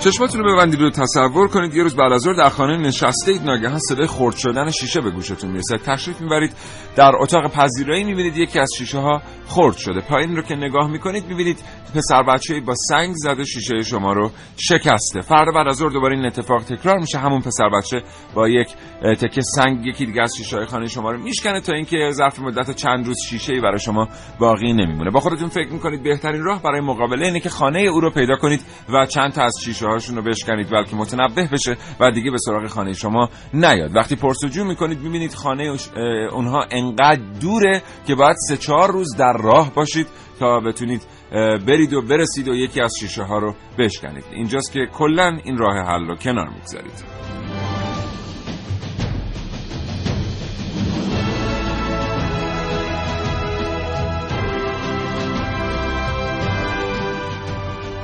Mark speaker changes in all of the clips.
Speaker 1: چشماتون رو ببندید و تصور کنید یه روز بعد از در خانه نشسته اید ناگهان صدای خرد شدن شیشه به گوشتون می‌رسه. تشریف می‌برید در اتاق پذیرایی می‌بینید یکی از شیشه ها خرد شده. پایین رو که نگاه می‌کنید می‌بینید پسر بچه با سنگ زده شیشه شما رو شکسته. فردا بعد از دوباره این اتفاق تکرار میشه. همون پسر بچه با یک تکه سنگ یکی دیگه از شیشه های خانه شما رو میشکنه تا اینکه ظرف مدت چند روز شیشه ای برای شما باقی نمیمونه. با خودتون فکر می‌کنید بهترین راه برای مقابله اینه که خانه او رو پیدا کنید و چند تا از شیشه هاشون رو بشکنید بلکه متنبه بشه و دیگه به سراغ خانه شما نیاد. وقتی پرسجو می‌کنید می‌بینید خانه اونها انقدر دوره که باید سه چهار روز در راه باشید تا بتونید برید و برسید و یکی از شیشه ها رو بشکنید. اینجاست که کلا این راه حل رو کنار می‌گذارید.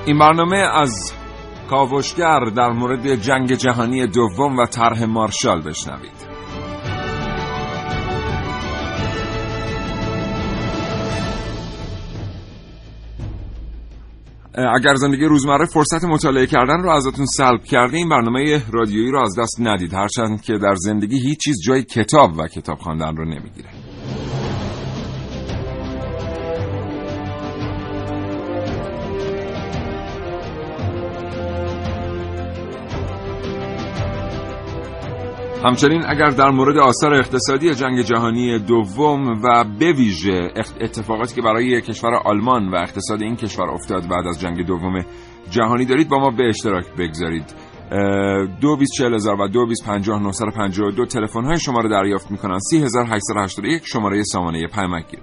Speaker 1: این برنامه از کاوشگر در مورد جنگ جهانی دوم و طرح مارشال بشنوید. اگر زندگی روزمره فرصت مطالعه کردن رو ازتون سلب کرده این برنامه رادیویی رو از دست ندید. هرچند که در زندگی هیچ چیز جای کتاب و کتاب خواندن رو نمی‌گیره. همچنین اگر در مورد آثار اقتصادی جنگ جهانی دوم و به ویژه اتفاقاتی که برای کشور آلمان و اقتصاد این کشور افتاد بعد از جنگ دوم جهانی دارید با ما به اشتراک بگذارید. دو بیس هزار و دو بیس پنجاه پنجاه دو تلفن های شما رو دریافت می‌کنن. سی هزار شماره سامانه پیمک گیر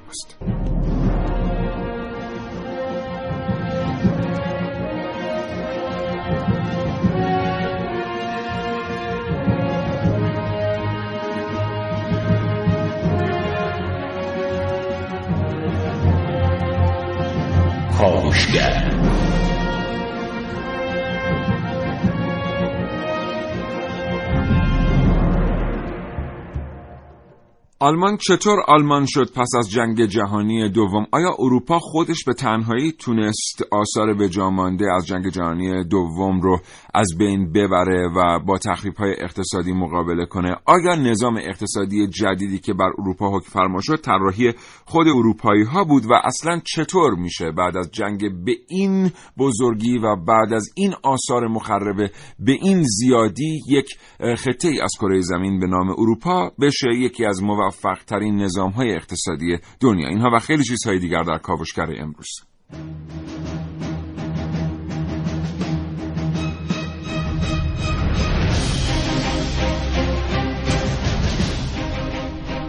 Speaker 2: کاوشگر
Speaker 1: آلمان چطور آلمان شد پس از جنگ جهانی دوم؟ آیا اروپا خودش به تنهایی تونست آثار به مانده از جنگ جهانی دوم رو از بین ببره و با تخریب های اقتصادی مقابله کنه؟ آیا نظام اقتصادی جدیدی که بر اروپا حکم فرما شد طراحی خود اروپایی ها بود و اصلا چطور میشه بعد از جنگ به این بزرگی و بعد از این آثار مخربه به این زیادی یک خطه ای از کره زمین به نام اروپا بشه؟ یکی از موفق ترین نظام های اقتصادی دنیا. اینها و خیلی چیزهای دیگر در کاوشگر امروز.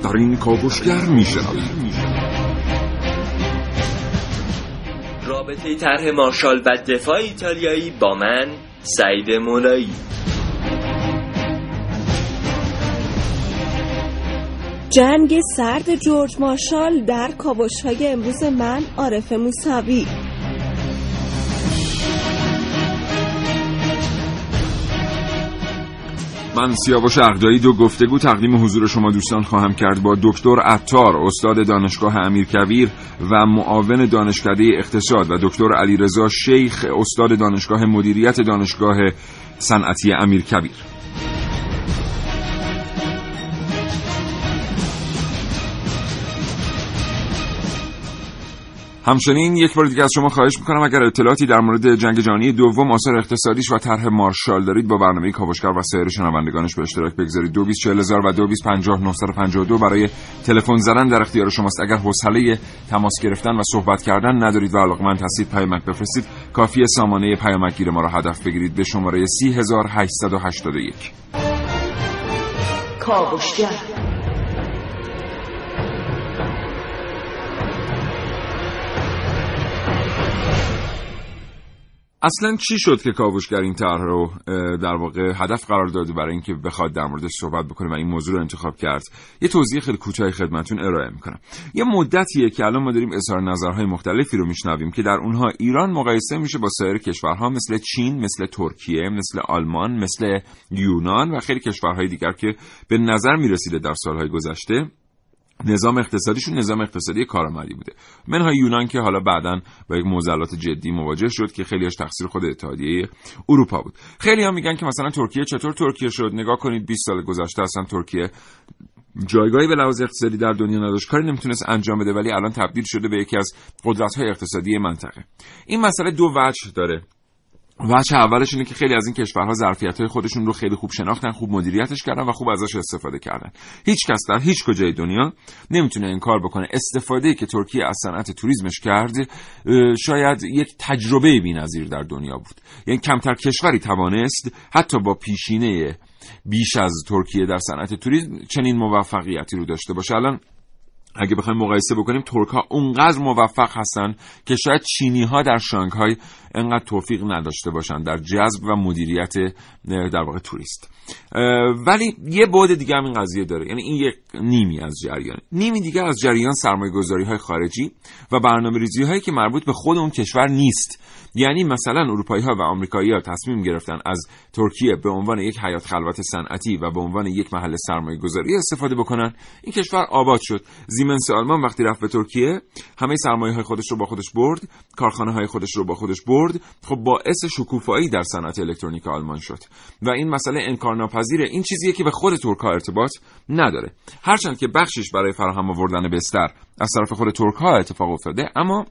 Speaker 1: در این کاوشگر میشنوید.
Speaker 3: رابطه طرح مارشال و دفاع ایتالیایی با من سعید مولایی.
Speaker 4: جنگ سرد جورج مارشال در کاوش های امروز من عارف موسوی.
Speaker 1: من سیاوش اقدایی دو گفتگو تقدیم حضور شما دوستان خواهم کرد با دکتر عطار استاد دانشگاه امیرکبیر و معاون دانشکده اقتصاد و دکتر علیرضا شیخ استاد دانشگاه مدیریت دانشگاه صنعتی امیرکبیر همچنین یک بار دیگه از شما خواهش می‌کنم اگر اطلاعاتی در مورد جنگ جهانی دوم آثار اقتصادیش و طرح مارشال دارید با برنامه کاوشگر و سایر شنوندگانش به اشتراک بگذارید. 224000 و 2250 برای تلفن زدن در اختیار شماست. اگر حوصله تماس گرفتن و صحبت کردن ندارید و علاقمند هستید پیامک بفرستید. کافی سامانه پیامک گیر ما را هدف بگیرید به شماره 3881
Speaker 2: کاوشگر
Speaker 1: اصلا چی شد که کاوشگر این طرح رو در واقع هدف قرار داده برای اینکه بخواد در موردش صحبت بکنه و این موضوع رو انتخاب کرد؟ یه توضیح خیلی کوتاهی خدمتون ارائه می‌کنم. یه مدتیه که الان ما داریم اظهار نظرهای مختلفی رو میشنویم که در اونها ایران مقایسه میشه با سایر کشورها مثل چین مثل ترکیه مثل آلمان مثل یونان و خیلی کشورهای دیگر که به نظر می‌رسیده در سالهای گذشته نظام اقتصادیشون نظام اقتصادی کارآمدی بوده. منهای یونان که حالا بعدا با یک معضلات جدی مواجه شد که خیلیش تقصیر خود اتحادیه اروپا بود. خیلی هم میگن که مثلا ترکیه چطور ترکیه شد؟ نگاه کنید 20 سال گذشته اصلا ترکیه جایگاهی به لحاظ اقتصادی در دنیا نداشت. کاری نمی‌تونست انجام بده ولی الان تبدیل شده به یکی از قدرت های اقتصادی منطقه. این مسئله دو وجه داره. وجه اولش اینه که خیلی از این کشورها ظرفیت های خودشون رو خیلی خوب شناختن خوب مدیریتش کردن و خوب ازش استفاده کردن. هیچ کس در هیچ کجای دنیا نمی‌تونه این کار بکنه. استفاده که ترکیه از صنعت توریسمش کرد شاید یک تجربه بی‌نظیر در دنیا بود. یعنی کمتر کشوری توانست حتی با پیشینه بیش از ترکیه در صنعت توریسم چنین موفقیتی رو داشته باشه. الان اگه بخوایم مقایسه بکنیم ترک ها اونقدر موفق هستن که شاید چینی ها در شانگهای انقدر توفیق نداشته باشن در جذب و مدیریت در واقع توریست. ولی یه بعد دیگه هم این قضیه داره. یعنی این یک نیمی از جریان. نیمی دیگه از جریان سرمایه گذاری های خارجی و برنامه ریزی هایی که مربوط به خود اون کشور نیست. یعنی مثلا اروپایی ها و آمریکایی ها تصمیم گرفتن از ترکیه به عنوان یک حیات خلوت صنعتی و به عنوان یک محل سرمایه گذاری استفاده بکنن. این کشور آباد شد. زیمنس آلمان وقتی رفت به ترکیه همه سرمایه های خودش رو با خودش برد کارخانه های خودش رو با خودش برد. خب باعث شکوفایی در صنعت الکترونیک آلمان شد. و این مسئله انکارناپذیره این چیزیه که به خود ترک ها ارتباط نداره. هرچند که بخشش برای فراهم آوردن بستر از طرف خود ترک ها اتفاق افتاده اما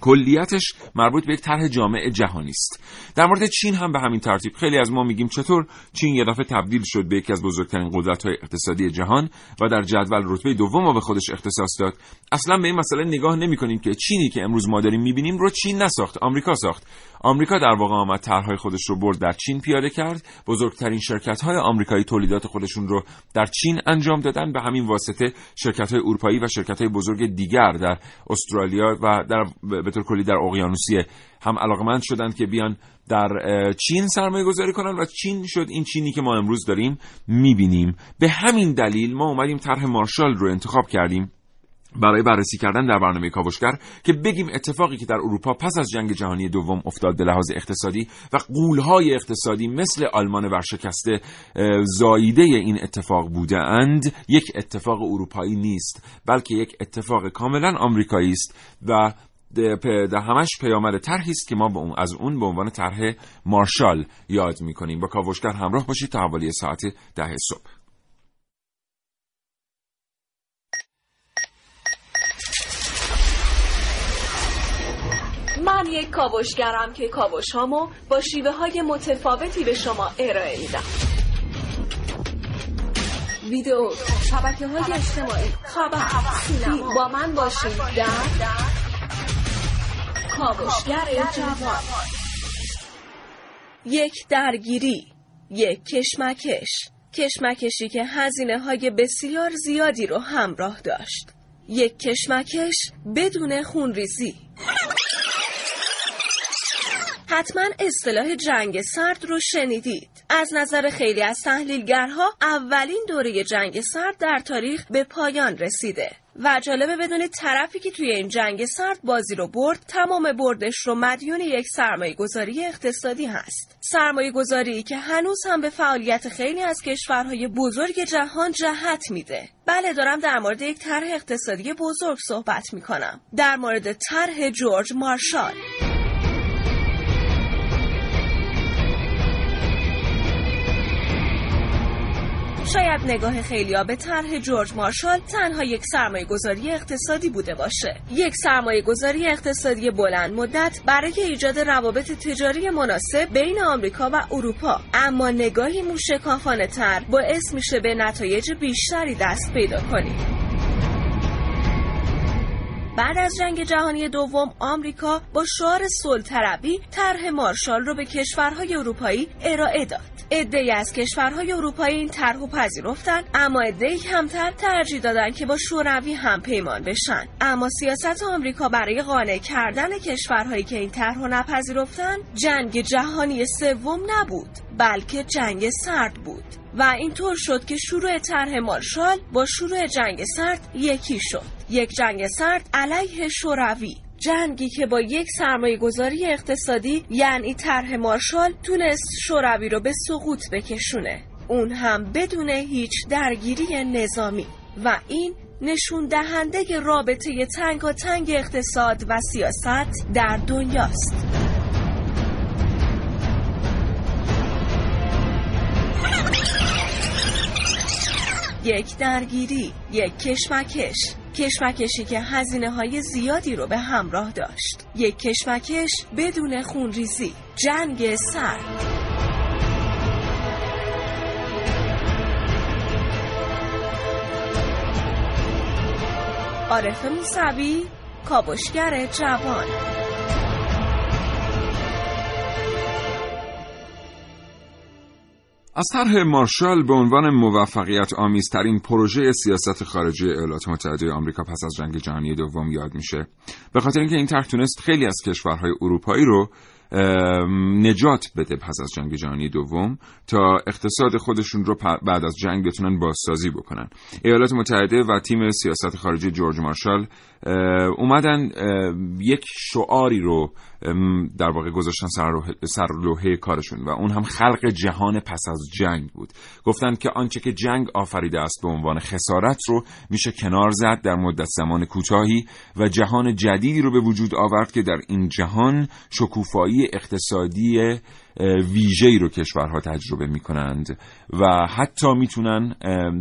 Speaker 1: کلیتش مربوط به یک طرح جامع جهانی است. در مورد چین هم به همین ترتیب. خیلی از ما میگیم چطور چین یه دفعه تبدیل شد به یکی از بزرگترین قدرت های اقتصادی جهان و در جدول رتبه دوم رو به خودش اختصاص داد. اصلا به این مسئله نگاه نمی کنیم که چینی که امروز ما داریم می‌بینیم رو چین نساخت آمریکا ساخت. آمریکا در واقع آمد طرحهای خودش رو برد در چین پیاده کرد. بزرگترین شرکت های آمریکایی تولیدات خودشون رو در چین انجام دادن. به همین واسطه شرکت های اروپایی و شرکت های بزرگ دیگر در استرالیا و در به طور کلی در اقیانوسیه هم علاقمند شدند که بیان در چین سرمایه گذاری کنن و چین شد این چینی که ما امروز داریم می‌بینیم. به همین دلیل ما اومدیم طرح مارشال رو انتخاب کردیم. برای بررسی کردن در برنامه کاوشگر که بگیم اتفاقی که در اروپا پس از جنگ جهانی دوم افتاد به لحاظ اقتصادی و قولهای اقتصادی مثل آلمان ورشکسته زاییده این اتفاق بوده اند یک اتفاق اروپایی نیست بلکه یک اتفاق کاملا آمریکایی است و در همش پیامد طرحی است که ما با اون از اون به عنوان طرح مارشال یاد می‌کنیم. با کاوشگر همراه باشید تا حوالی ساعت ده صبح
Speaker 4: من یک کاوشگرم که کاوش هامو با شیوه های متفاوتی به شما ارائه میدم. ویدیو شبکه های اجتماعی. خبر سینما با من باشید در کاوشگر جوان. یک درگیری یک کشمکش. کشمکشی که هزینه های بسیار زیادی رو همراه داشت. یک کشمکش بدون خونریزی. حتما اصطلاح جنگ سرد رو شنیدید. از نظر خیلی از تحلیلگرها اولین دوره جنگ سرد در تاریخ به پایان رسیده و جالبه بدونید طرفی که توی این جنگ سرد بازی رو برد تمام بردش رو مدیون یک سرمایه گذاری اقتصادی هست. سرمایه گذاری که هنوز هم به فعالیت خیلی از کشورهای بزرگ جهان جهت میده. بله دارم در مورد یک طرح اقتصادی بزرگ صحبت می‌کنم. در مورد طرح جورج مارشال. شاید نگاه خیلیا به طرح جورج مارشال تنها یک سرمایه گذاری اقتصادی بوده باشه. یک سرمایه گذاری اقتصادی بلند مدت برای ایجاد روابط تجاری مناسب بین آمریکا و اروپا. اما نگاهی موشکافانه تر باعث میشه به نتایج بیشتری دست پیدا کنیم. بعد از جنگ جهانی دوم آمریکا با شعار صلح طلبی طرح مارشال رو به کشورهای اروپایی ارائه داد. عدهای از کشورهای اروپایی این طرح پذیرفتن اما عدهای کمتر ترجیح دادن که با شوروی هم پیمان بشن. اما سیاست آمریکا برای قانع کردن کشورهایی که این طرح نپذیرفتن جنگ جهانی سوم نبود بلکه جنگ سرد بود. و اینطور شد که شروع طرح مارشال با شروع جنگ سرد یکی شد. یک جنگ سرد علیه شوروی. جنگی که با یک سرمایه گذاری اقتصادی یعنی طرح مارشال تونست شوروی رو به سقوط بکشونه. اون هم بدون هیچ درگیری نظامی. و این نشون دهنده رابطه تنگ و تنگ اقتصاد و سیاست در دنیاست. یک درگیری یک کشمکش. کشمکشی که هزینه های زیادی رو به همراه داشت. یک کشمکش بدون خونریزی. جنگ سرد. عارف موسوی کابشگر جوان.
Speaker 1: از طرح مارشال به عنوان موفقیت آمیزترین پروژه سیاست خارجی ایالات متحده آمریکا پس از جنگ جهانی دوم یاد میشه. به خاطر اینکه این طرح تونست خیلی از کشورهای اروپایی رو نجات بده پس از جنگ جهانی دوم تا اقتصاد خودشون رو بعد از جنگ بتونن بازسازی بکنن. ایالات متحده و تیم سیاست خارجی جورج مارشال اومدن یک شعاری رو در واقع گذاشتن سر لوحه کارشون و اون هم خلق جهان پس از جنگ بود. گفتن که آنچه که جنگ آفریده است به عنوان خسارت رو میشه کنار زد در مدت زمان کوتاهی و جهان جدیدی رو به وجود آورد که در این جهان شکوفایی اقتصادی ویژه‌ای رو کشورها تجربه می کنند و حتی می‌تونن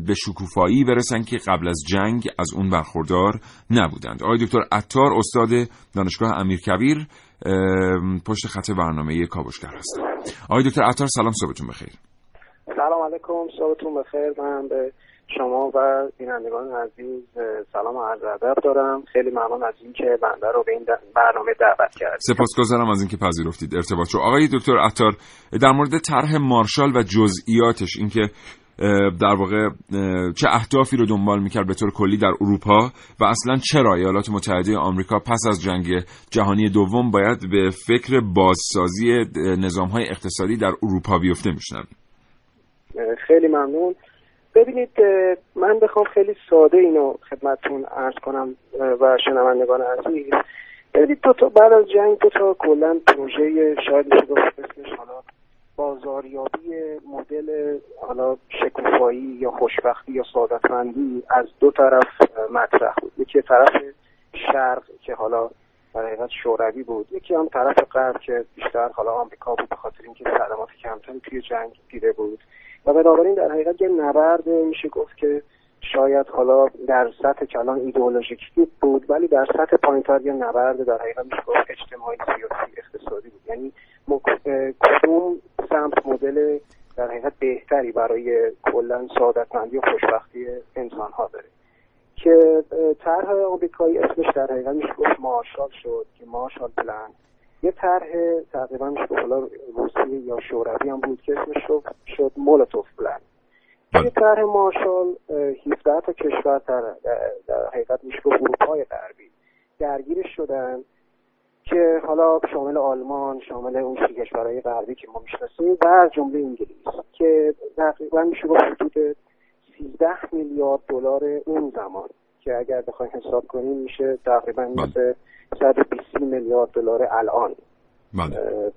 Speaker 1: به شکوفایی برسن که قبل از جنگ از اون برخوردار نبودند. آقای دکتر عطار استاد دانشگاه امیرکبیر پشت خط برنامه کاوشگر هستن آقای دکتر عطار سلام صبحتون بخیر.
Speaker 2: سلام علیکم صبحتون بخیر. من به شما و بینندگان عزیز سلام و عرض ادب دارم. خیلی ممنون از اینکه بنده رو به این برنامه دعوت کردید.
Speaker 1: سپاسگزارم از اینکه پذیرفتید ارتباط شو آقای دکتر عطار در مورد طرح مارشال و جزئیاتش اینکه در واقع چه اهدافی رو دنبال می‌کرد به طور کلی در اروپا و اصلا چرا ایالات متحده آمریکا پس از جنگ جهانی دوم باید به فکر بازسازی نظام های اقتصادی در اروپا بیفته میشنن
Speaker 2: خیلی ممنون. ببینید من بخوام خیلی ساده اینو خدمتتون عرض کنم و شنوندگان عزیز. ببینید دو تا بعد از جنگ دو تا کلا پروژه شاید میشه گفت اسمش حالا بازاریابی مدل حالا شکوفایی یا خوشبختی یا سعادتمندی از دو طرف مطرح بود. یکی طرف شرق که حالا در حقیقت شوروی بود یکی هم طرف غرب که بیشتر حالا آمریکا بود به خاطر اینکه صدمات کمتری توی جنگ دیده بود. و بنابراین در حقیقت یه نبرد میشه گفت که شاید حالا در سطح کلان ایدئولوژیکی بود ولی در سطح پایینتر یه نبرد در حقیقت میشه گفت اجتماعی سیاسی اقتصادی بود. یعنی کدوم سمت مدل در حقیقت بهتری برای کلا سعادتمندی و خوشبختی انسان ها داره؟ که طرح آمریکایی اسمش در حقیقت میشه گفت مارشال شد که مارشال پلان یه طرح تقریبا حالا روسی یا شوروی هم بود که اسمش شد, شد مولوتوف پلان. یه طرح مارشال 17 تا کشور در, در حقیقت میشه گفت اروپای غربی درگیرش شدن که حالا شامل آلمان شامل اون کشورهای غربی که ما می‌شناسیم و از جمله انگلیس که تقریبا میشه گفت حدود 13 میلیارد دلار اون زمان. که اگر بخوایم حساب کنیم میشه تقریبا مثل 120 میلیارد دلار الان
Speaker 1: بله.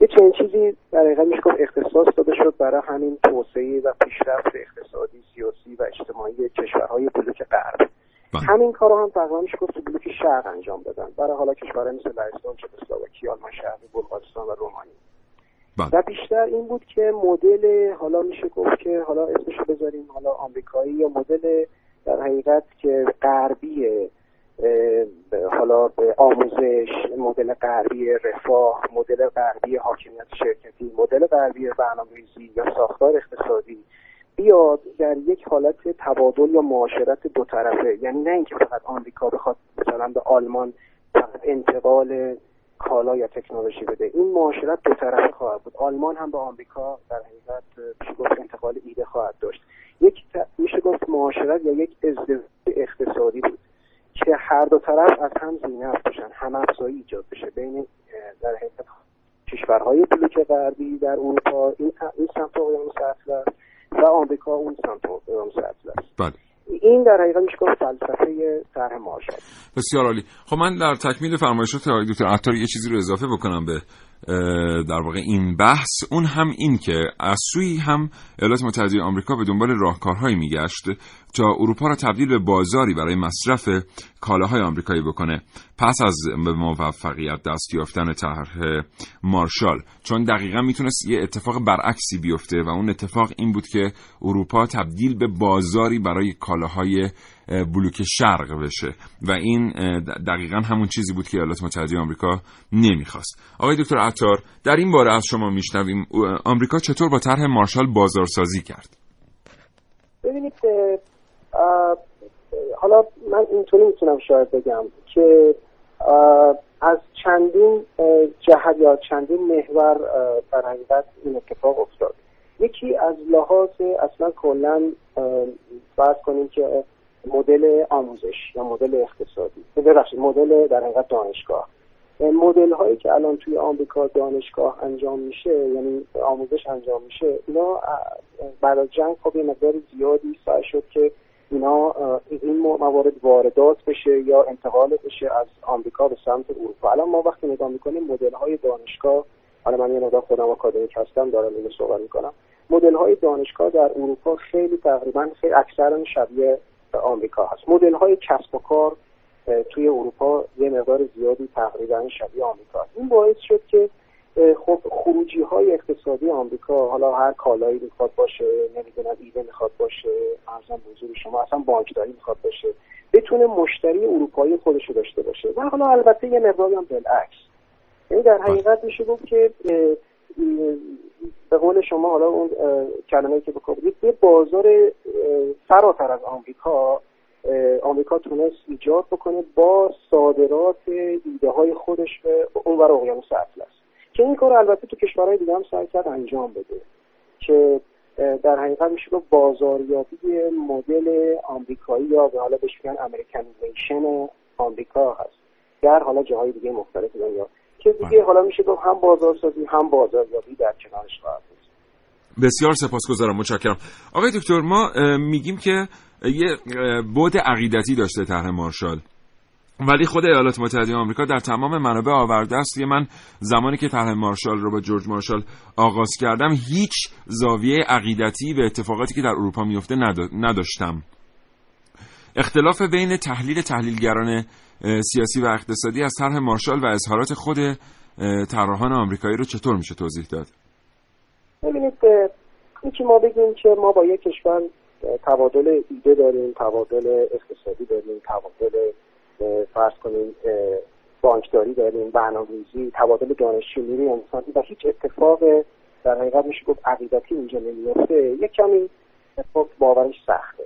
Speaker 2: یه چنین چیزی در حقیقت میشه گفت اختصاص داده شد برای همین توسعه و پیشرفت اقتصادی سیاسی و اجتماعی کشورهای بلوک غرب
Speaker 1: بله.
Speaker 2: همین کارو هم تقریبا میشه گفت بلوک شرق انجام دادن برای حالا کشورهای مثل لهستان چکسلواکی آلمان شرقی بلغارستان و رومانی
Speaker 1: بله.
Speaker 2: و بیشتر این بود که مدل حالا میشه گفت که حالا اسمشو بذاریم حالا آمریکایی یا مدل در حقیقت که غربی حالا به آموزش مدل غربی رفاه مدل غربی حاکمیت شرکتی مدل غربی برنامه‌ریزی یا ساختار اقتصادی بیاد در یک حالت تبادل یا معاشرت دو طرفه. یعنی نه اینکه فقط آمریکا بخواد مثلا به آلمان فقط انتقال کالا یا تکنولوژی بده. این معاشرت دو طرفه خواهد بود. آلمان هم به آمریکا در حقیقت گفت انتقال ایده خواهد داشت. یک میشه گفت معاشرت یا یک ازدواج اقتصادی بود که هر دو طرف از هم زینف باشن هم افزایی ایجاد بشه بین در حقیقت کشورهای بلوک غربی در اروپا این این سمت اقیانوس اطلس و آمریکا اون سمت اقیانوس اطلس.
Speaker 1: بله.
Speaker 2: این در حقیقت میشه گفت فلسفه طرح معاشرت.
Speaker 1: بسیار عالی. خب من در تکمیل فرمایشات دکتر عطار یه چیزی رو اضافه بکنم به در واقع این بحث. اون هم این که از سوی هم ایالات متحده آمریکا به دنبال راهکارهایی میگشت تا اروپا را تبدیل به بازاری برای مصرف کالاهای آمریکایی بکنه. پس از موفقیت دست یافتن طرح مارشال. چون دقیقا می‌تونست یه اتفاق برعکسی بیفته و اون اتفاق این بود که اروپا تبدیل به بازاری برای کالاهای اه، بلوک شرق بشه. و این دقیقا همون چیزی بود که ایالات متحده آمریکا نمی‌خواست. آقای دکتر عطار در این باره از شما میشنویم آمریکا چطور با طرح مارشال بازارسازی کرد؟
Speaker 2: ببینید حالا من اینطوری می‌تونم شاید بگم که از چندین جهت یا چندین محور در حقیقت این اتفاق افتاد. یکی از لحاظ اصلا کلا فرض کنیم که مدل آموزش یا مدل اقتصادی. ببخشید مدل در حقیقت دانشگاه. مدل هایی که الان توی آمریکا دانشگاه انجام میشه یعنی آموزش انجام میشه اینا بعد از جنگ خب یه مقدار زیادی سعی شد که اینا این موارد واردات بشه یا انتقال بشه از آمریکا به سمت اروپا. الان ما وقتی نگاه می‌کنیم مدل های دانشگاه حالا من یه مقدار خودم آکادمیک هستم دارم اینو صحبت می‌کنم. مدل های دانشگاه در اروپا خیلی تقریبا خیلی اکثرا شبیه آمریکا هست. مدل های کسب و کار توی اروپا یه مقدار زیادی تقریبا شبیه آمریکا هست. این باعث شد که خب خروجی های اقتصادی آمریکا حالا هر کالایی می‌خواد باشه نمی‌دونم ایده می‌خواد باشه ارزم حضور شما اصلا بانکداری می‌خواد باشه بتونه مشتری اروپایی خودش رو داشته باشه. و حالا البته یه مقداری هم بالعکس. یعنی در حقیقت میشه گفت که به قول شما حالا اون اه، کلمه‌ای که بکنید یه بازار فراتر از آمریکا آمریکا تونست ایجاد بکنه با صادرات ایده های خودش به اونور اقیانوس اطلس. که این کار البته تو کشورهای دیگه هم سعی کرد انجام بده که در حقیقت میشه گفت بازاریابی مدل آمریکایی یا به حالا بهش میگن امریکنیزیشن آمریکا هست. در حالا جاهای دیگه مختلف دنیا که دیگه حالا میشه گفت هم بازارسازی هم بازاریابی در کنارش بود.
Speaker 1: بسیار سپاسگزارم متشکرم. آقای دکتر ما میگیم که یه بعد عقیدتی داشته طرح مارشال. ولی خود ایالات متحده آمریکا در تمام منابع آورده است. که من زمانی که طرح مارشال رو با جورج مارشال آغاز کردم هیچ زاویه عقیدتی به اتفاقاتی که در اروپا میفته نداشتم. اختلاف بین تحلیل تحلیلگران سیاسی و اقتصادی از طرح مارشال و اظهارات خود طراحان آمریکایی رو چطور میشه توضیح داد؟
Speaker 2: ببینید اه، این که ما بگیم که ما با یک کشور تبادل ایده داریم تبادل اقتصادی داریم تبادل فرض کنیم بانکداری داریم برنامه‌ریزی تبادل دانشجو نیروی انسانی و هیچ اتفاق در حقیقت میشه گفت عقیدتی اینجا نمیفته یک کمی اتفاق باورش سخته.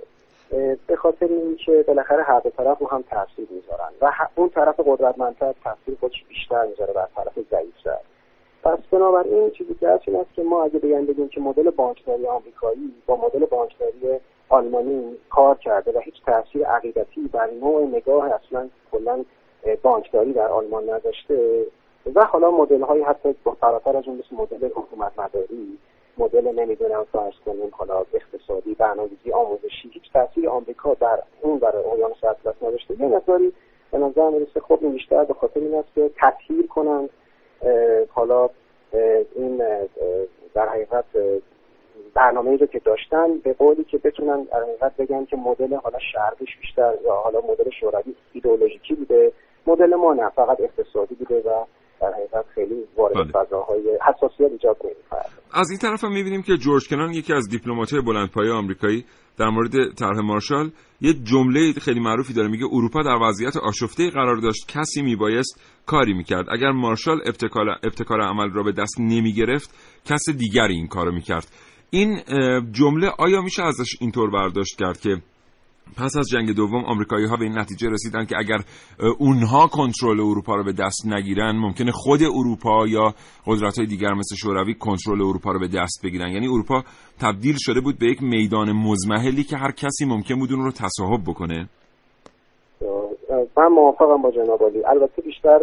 Speaker 2: به خاطر اینکه بالاخره هر دو طرف رو هم تاثیر می‌ذارن و اون طرف قدرتمندتر تاثیر خودش بیشتر می‌ذاره بر طرف ضعیفتر. پس بنابراین چیزی که هست است که ما اگه بگیم بگیم که مدل بانکداری آمریکایی با مدل بانکداری آلمانی کار کرده و هیچ تاثیر عقیدتی بر نوع نگاه اصلا کلا بانکداری در آلمان نداشته و حالا مدل های حتی فراتر از اون مثل مدل حکومت مداری مدل نمی‌دونم فرض کنیم حالا اقتصادی برنامه‌ریزی آموزشی هیچ تاثیر آمریکا در اون برای اقیانوس اطلس نداشته. یه مقداری به نظر می‌رسه خب این بیشتر به خاطر این است که تطهیر کنند. حالا این در حقیقت برنامه رو که داشتن به قولی که بتونن در حقیقت بگن که مدل حالا شرقیش بیشتر یا حالا مدل شوروی ایدئولوژیکی بوده مدل ما نه فقط اقتصادی بوده و در حقیقت خیلی وارد
Speaker 1: بله.
Speaker 2: فضاهای حساسیت ایجاد نمی‌کرد
Speaker 1: از این طرف هم می‌بینیم که جورج کنان یکی از دیپلمات‌های بلندپایه آمریکایی در مورد طرح مارشال یه جمله خیلی معروفی داره. میگه اروپا در وضعیت آشفته قرار داشت کسی میبایست کاری می‌کرد. اگر مارشال ابتکار, ابتکار عمل را به دست نمی‌گرفت کس دیگری این کارو می‌کرد. این جمله آیا میشه ازش اینطور برداشت کرد که پس از جنگ دوم آمریکایی ها به این نتیجه رسیدن که اگر اونها کنترل اروپا رو به دست نگیرن ممکنه خود اروپا یا قدرت های دیگر مثل شوروی کنترل اروپا رو به دست بگیرن. یعنی اروپا تبدیل شده بود به یک میدان مزمحلی که هر کسی ممکن بود اون رو تصاحب بکنه.
Speaker 2: من موافقم با جناب علی البته بیشتر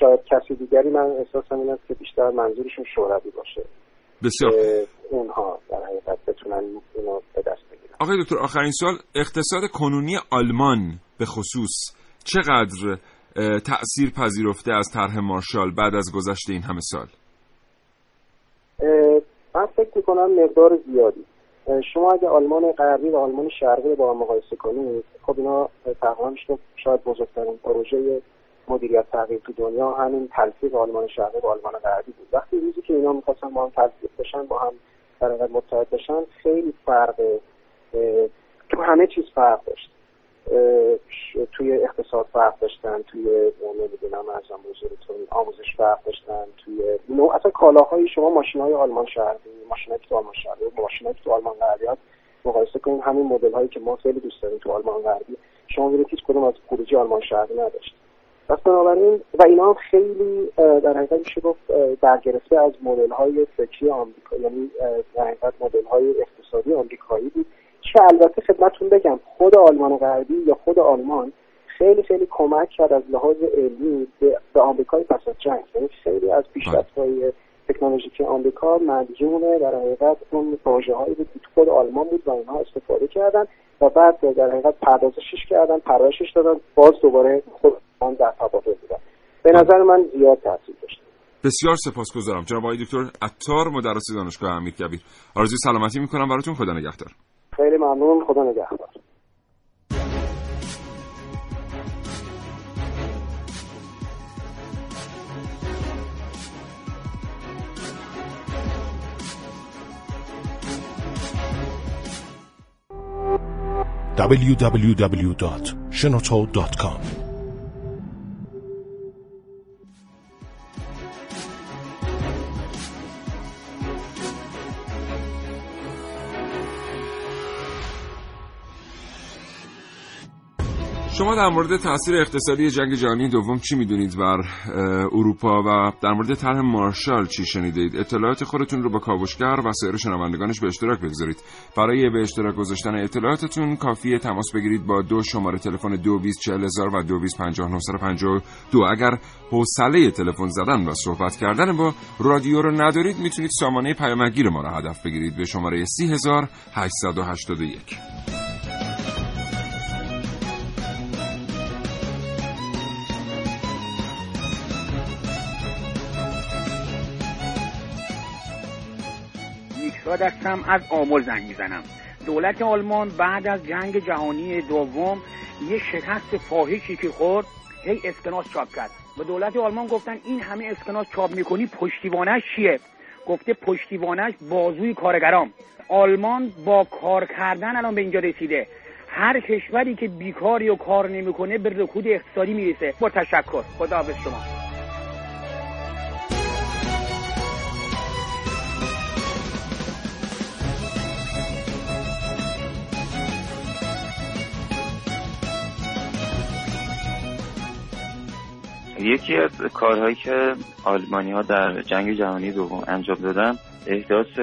Speaker 2: شاید کسی دیگری من احساسم این است که بیشتر منظورشون شوروی باشه.
Speaker 1: بسیار.
Speaker 2: اونها در حقیقت بتونن اینو به دست بگیرن.
Speaker 1: آقای دکتر آخرین سوال اقتصاد کنونی آلمان به خصوص چقدر تأثیر پذیرفته از طرح مارشال بعد از گذشت این همه سال؟
Speaker 2: من فکر می‌کنم مقدار زیادی. شما اگه آلمان غربی و آلمان شرقی رو با هم مقایسه کنید خب اینا تقریبا شاید بزرگترین پروژه مدیریت تغییر تو دنیا. همین تلفیق آلمان شرقی با آلمان غربی بود. وقتی روزی که اینا می‌خواستن با هم تلفیق بشن با هم در متحد بشن خیلی فرق تو همه چیز فرق داشت. توی اقتصاد فرق داشتن توی نمی‌دونم ارزم بزرگتون آموزش فرق داشتن توی نوع اصلا کالاهای شما ماشین های آلمان شرقی ماشین تو آلمان و ماشین تو آلمان غربی مقایسه کنیم همین مدل هایی که ما خیلی دوست داریم تو آلمان غربی شما می‌بینید هیچ کدوم از خروجی آلمان شرقی نداشت. پس بنابراین و اینا هم خیلی در حقیقت میشه گفت برگرفته از مدل های فکری آمریکا یعنی در حقیقت مدل های اقتصادی آمریکایی بود. که البته خدمتتون بگم خود آلمان غربی یا خود آلمان خیلی خیلی کمک کرد از لحاظ علمی به, آمریکای پس از جنگ. یعنی خیلی از پیشرفت‌های تکنولوژیکی آمریکا مدیون در حقیقت اون پروژه هایی بود که خود آلمان بود و اینها استفاده کردن و بعد در حقیقت پردازشش کردن پرورشش دادن باز دوباره خود آن در تبادل بودن. به نظر من زیاد تاثیر داشت.
Speaker 1: بسیار سپاسگزارم. جناب آقای دکتر عطار مدرس دانشگاه امیرکبیر. آرزوی سلامتی می‌کنم. براتون خدا نگهدار.
Speaker 2: خیلی ممنون. خدا نگهدار.
Speaker 5: www.shenoto.com
Speaker 1: شما در مورد تاثیر اقتصادی جنگ جهانی دوم چی می‌دونید بر اروپا و در مورد طرح مارشال چی شنیدید؟ اطلاعات خودتون رو با کاوشگر و سایر شنوندگانش به اشتراک بگذارید. برای به اشتراک گذاشتن اطلاعاتتون کافیه تماس بگیرید با دو شماره تلفن 224000 و 225952 اگر حوصله تلفن زدن و صحبت کردن با رادیو رو ندارید می‌تونید سامانه پیامگیر ما رو هدف بگیرید به شماره 30881
Speaker 6: میکساد هستم از آمل زنگ می‌زنم. دولت آلمان بعد از جنگ جهانی دوم یه شکست فاحشی که خورد هی اسکناس چاپ کرد. به دولت آلمان گفتن این همه اسکناس چاپ می‌کنی پشتیبانش چیه؟ گفته پشتیبانش بازوی کارگرام. آلمان با کار کردن الان به اینجا رسیده. هر کشوری که بیکاری و کار نمی‌کنه به رکود اقتصادی می‌رسه. با تشکر. خدا حافظ شما.
Speaker 7: یکی از کارهایی که آلمانی ها در جنگ جهانی دوم انجام دادن احداث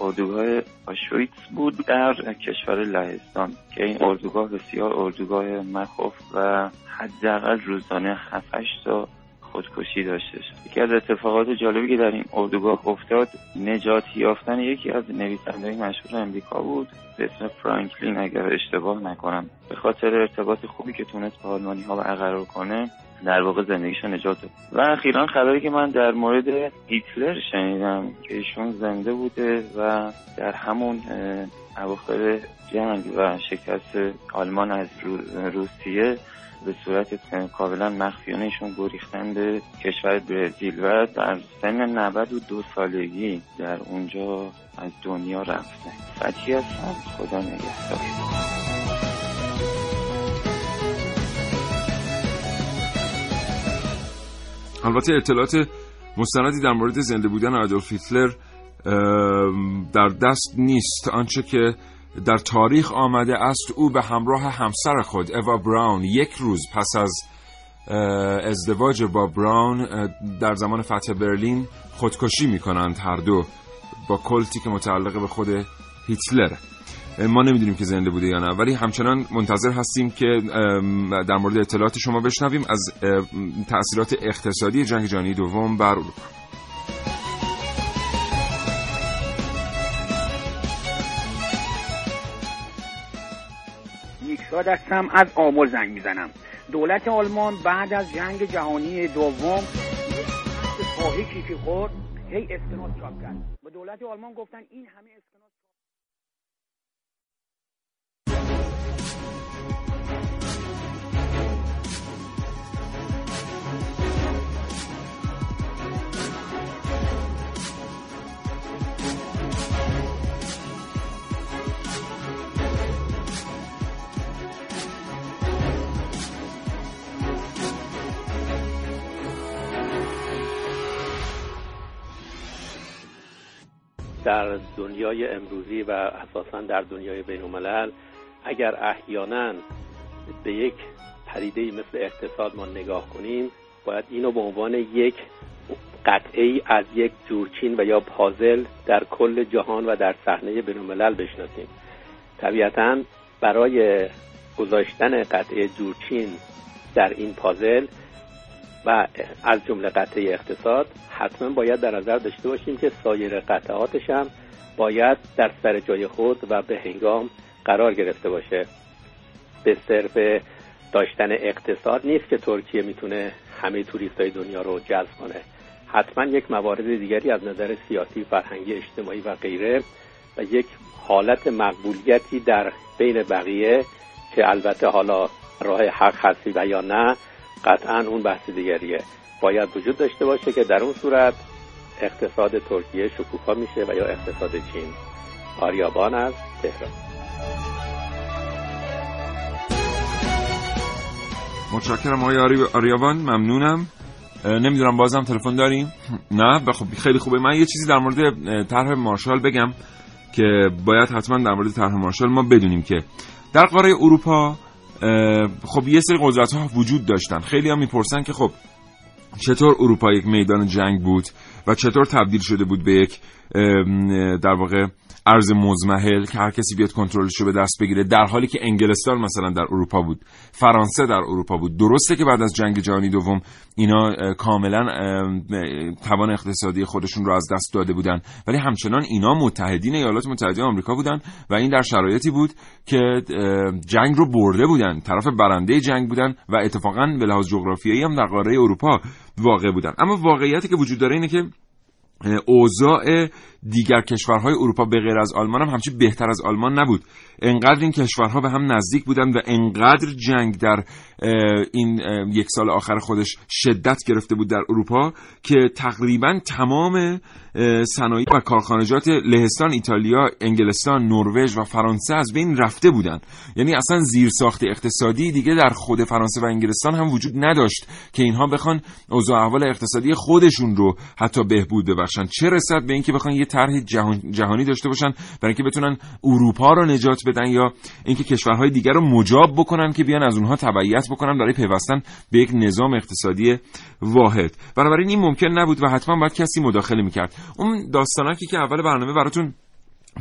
Speaker 7: اردوگاه آشویتس بود در کشور لهستان که این اردوگاه بسیار اردوگاه مخوف و حداقل روزانه 7 تا خودکشی داشتش یکی از اتفاقات جالبی که در این اردوگاه افتاد نجات یافتن یکی از نویسنده‌های مشهور امریکا بود به اسم فرانکلین اگر اشتباه نکنم. به خاطر ارتباط خوبی که تونست با آلمانی ها برقرار کنه در واقع زندگیشو نجات داد. و اخیرا خبری که من در مورد هیتلر شنیدم که ایشون زنده بوده و در همون اواخر جنگ و شکست آلمان از رو- روسیه به صورت کاملا مخفیانهشون گریختن به کشور برزیل و در سن 92 سالگی در اونجا از دنیا رفته فتحی هستم. خدا نگهدار.
Speaker 1: البته اطلاعات مستندی در مورد زنده بودن آدولف هیتلر در دست نیست. آنچه که در تاریخ آمده است او به همراه همسر خود اوا براون یک روز پس از ازدواج با براون در زمان فتح برلین خودکشی می کنند هر دو با کلتی که متعلق به خود هیتلر. ما نمی‌دونیم که زنده بوده یا نه ولی همچنان منتظر هستیم که در مورد اطلاعات شما بشنویم از تاثیرات اقتصادی جنگ جهانی دوم بر اروپا.
Speaker 6: هستم از آمل زنگ می‌زنم. دولت آلمان بعد از جنگ جهانی دوم فاحشی که خورد هی اسکناس چاپ کرد. به دولت آلمان گفتن این همه
Speaker 8: در دنیای امروزی و اساسا در دنیای بین الملل اگر احیانا به یک پریده مثل اقتصاد ما نگاه کنیم باید اینو به عنوان یک قطعه از یک جورچین و یا پازل در کل جهان و در صحنه بین الملل بشناسیم. طبیعتا برای گذاشتن قطعه جورچین در این پازل و از جمله قطعه اقتصاد حتما باید در نظر داشته باشیم که سایر قطعاتش هم باید در سر جای خود و به هنگام قرار گرفته باشه. به صرف داشتن اقتصاد نیست که ترکیه می‌تونه همه توریست های دنیا رو جذب کنه. حتما یک موارد دیگری از نظر سیاسی فرهنگی اجتماعی و غیره و یک حالت مقبولیتی در بین بقیه که البته حالا راه حق هستی و یا نه قطعا اون بحث دیگریه. باید وجود داشته باشه که در اون صورت اقتصاد ترکیه شکوفا میشه و یا اقتصاد چین. آریابان از تهران.
Speaker 1: متشکرم آقای آریابان ممنونم. نمی‌دونم بازم تلفن داریم؟ نه خب خیلی خوبه. من یه چیزی در مورد طرح مارشال بگم که باید حتما در مورد طرح مارشال ما بدونیم که در قاره اروپا خب یه سری قدرت ها وجود داشتن. خیلی هم می‌پرسن که خب چطور اروپا یک میدان جنگ بود و چطور تبدیل شده بود به یک در واقع ارز مزمحل که هر کسی بیاد کنترلش رو به دست بگیره در حالی که انگلستان مثلا در اروپا بود فرانسه در اروپا بود. درسته که بعد از جنگ جهانی دوم اینا کاملا توان اقتصادی خودشون رو از دست داده بودن. ولی همچنان اینا متحدین ایالات متحده آمریکا بودن و این در شرایطی بود که جنگ رو برده بودن. طرف برنده جنگ بودن و اتفاقا به لحاظ جغرافیایی هم در قاره اروپا واقع بودن. اما واقعیتی که وجود داره اینه که اوضاع دیگر کشورهای اروپا به غیر از آلمان هم همچی بهتر از آلمان نبود. انقدر این کشورها به هم نزدیک بودند و انقدر جنگ در این یک سال آخر خودش شدت گرفته بود در اروپا که تقریبا تمام صنایع و کارخانجات لهستان، ایتالیا، انگلستان، نروژ و فرانسه از بین رفته بودند. یعنی اصلا زیرساخت اقتصادی دیگه در خود فرانسه و انگلستان هم وجود نداشت که اینها بخوان اوضاع احوال اقتصادی خودشون رو حتی بهبود ببخشن. چه رسد به اینکه بخوان یه طرح جهانی داشته باشن برای اینکه بتونن اروپا رو نجات بدن یا اینکه کشورهای دیگر رو مجاب بکنن که بیان از اونها تبعیت بکنن برای پیوستن به یک نظام اقتصادی واحد. بنابراین این ممکن نبود و حتما باید کسی مداخله می‌کرد. اون داستانکی که اول برنامه براتون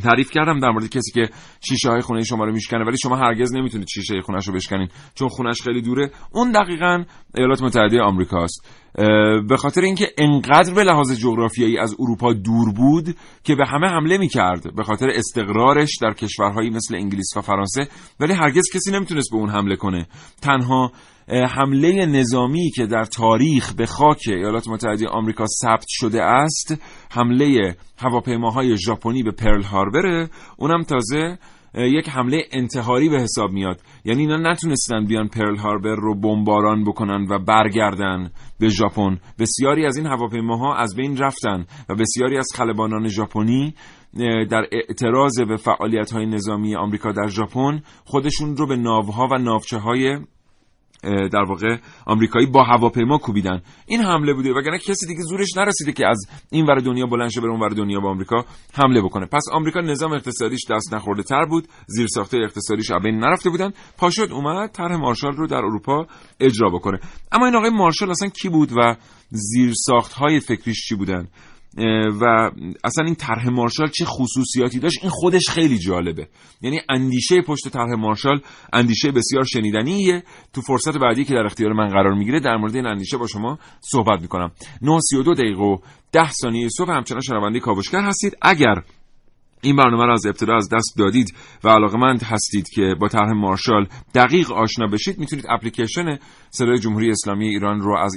Speaker 1: تعریف کردم در مورد کسی که شیشه های خونه شما رو میشکنه ولی شما هرگز نمی‌تونید شیشه خونش رو بشکنین چون خونش خیلی دوره. اون دقیقا ایالات متحده آمریکاست. به خاطر اینکه انقدر به لحاظ جغرافیایی از اروپا دور بود که به همه حمله می‌کرد. به خاطر استقرارش در کشورهایی مثل انگلیس و فرانسه ولی هرگز کسی نمی‌تونست به اون حمله کنه. تنها حمله نظامی که در تاریخ به خاک ایالات متحده آمریکا ثبت شده است حمله هواپیماهای ژاپنی به پرل هاربره. اونم تازه یک حمله انتحاری به حساب میاد. یعنی اینا نتونستن بیان پرل هاربر رو بمباران بکنن و برگردن به ژاپن. بسیاری از این هواپیماها از بین رفتن و بسیاری از خلبانان ژاپنی در اعتراض به فعالیت های نظامی آمریکا در ژاپن خودشون رو به ناوها و ناوچه های در واقع آمریکایی با هواپیما کوبیدن. این حمله بوده. وگرنه کسی دیگه زورش نرسیده که از این ور دنیا بلند شه بره اون ور دنیا با آمریکا حمله بکنه. پس آمریکا نظام اقتصادیش دست نخورده تر بود. زیر ساخته اقتصادیش بین نرفته بودن. پاشد اومد طرح مارشال رو در اروپا اجرا بکنه. اما این آقای مارشال اصلا کی بود و زیر ساخت های فکریش چی بودن؟ و اصلا این طرح مارشال چه خصوصیاتی داشت؟ این خودش خیلی جالبه. یعنی اندیشه پشت طرح مارشال اندیشه بسیار شنیدنیه. تو فرصت بعدی که در اختیار من قرار می‌گیره در مورد این اندیشه با شما صحبت می‌کنم. 9:32 دقیقه و 10 ثانیه صبح همچنان شنونده کاوشگر هستید. اگر این برنامه را از ابتدا از دست دادید و علاقمند هستید که با طرح مارشال دقیق آشنا بشید می‌تونید اپلیکیشن صدای جمهوری اسلامی ایران رو از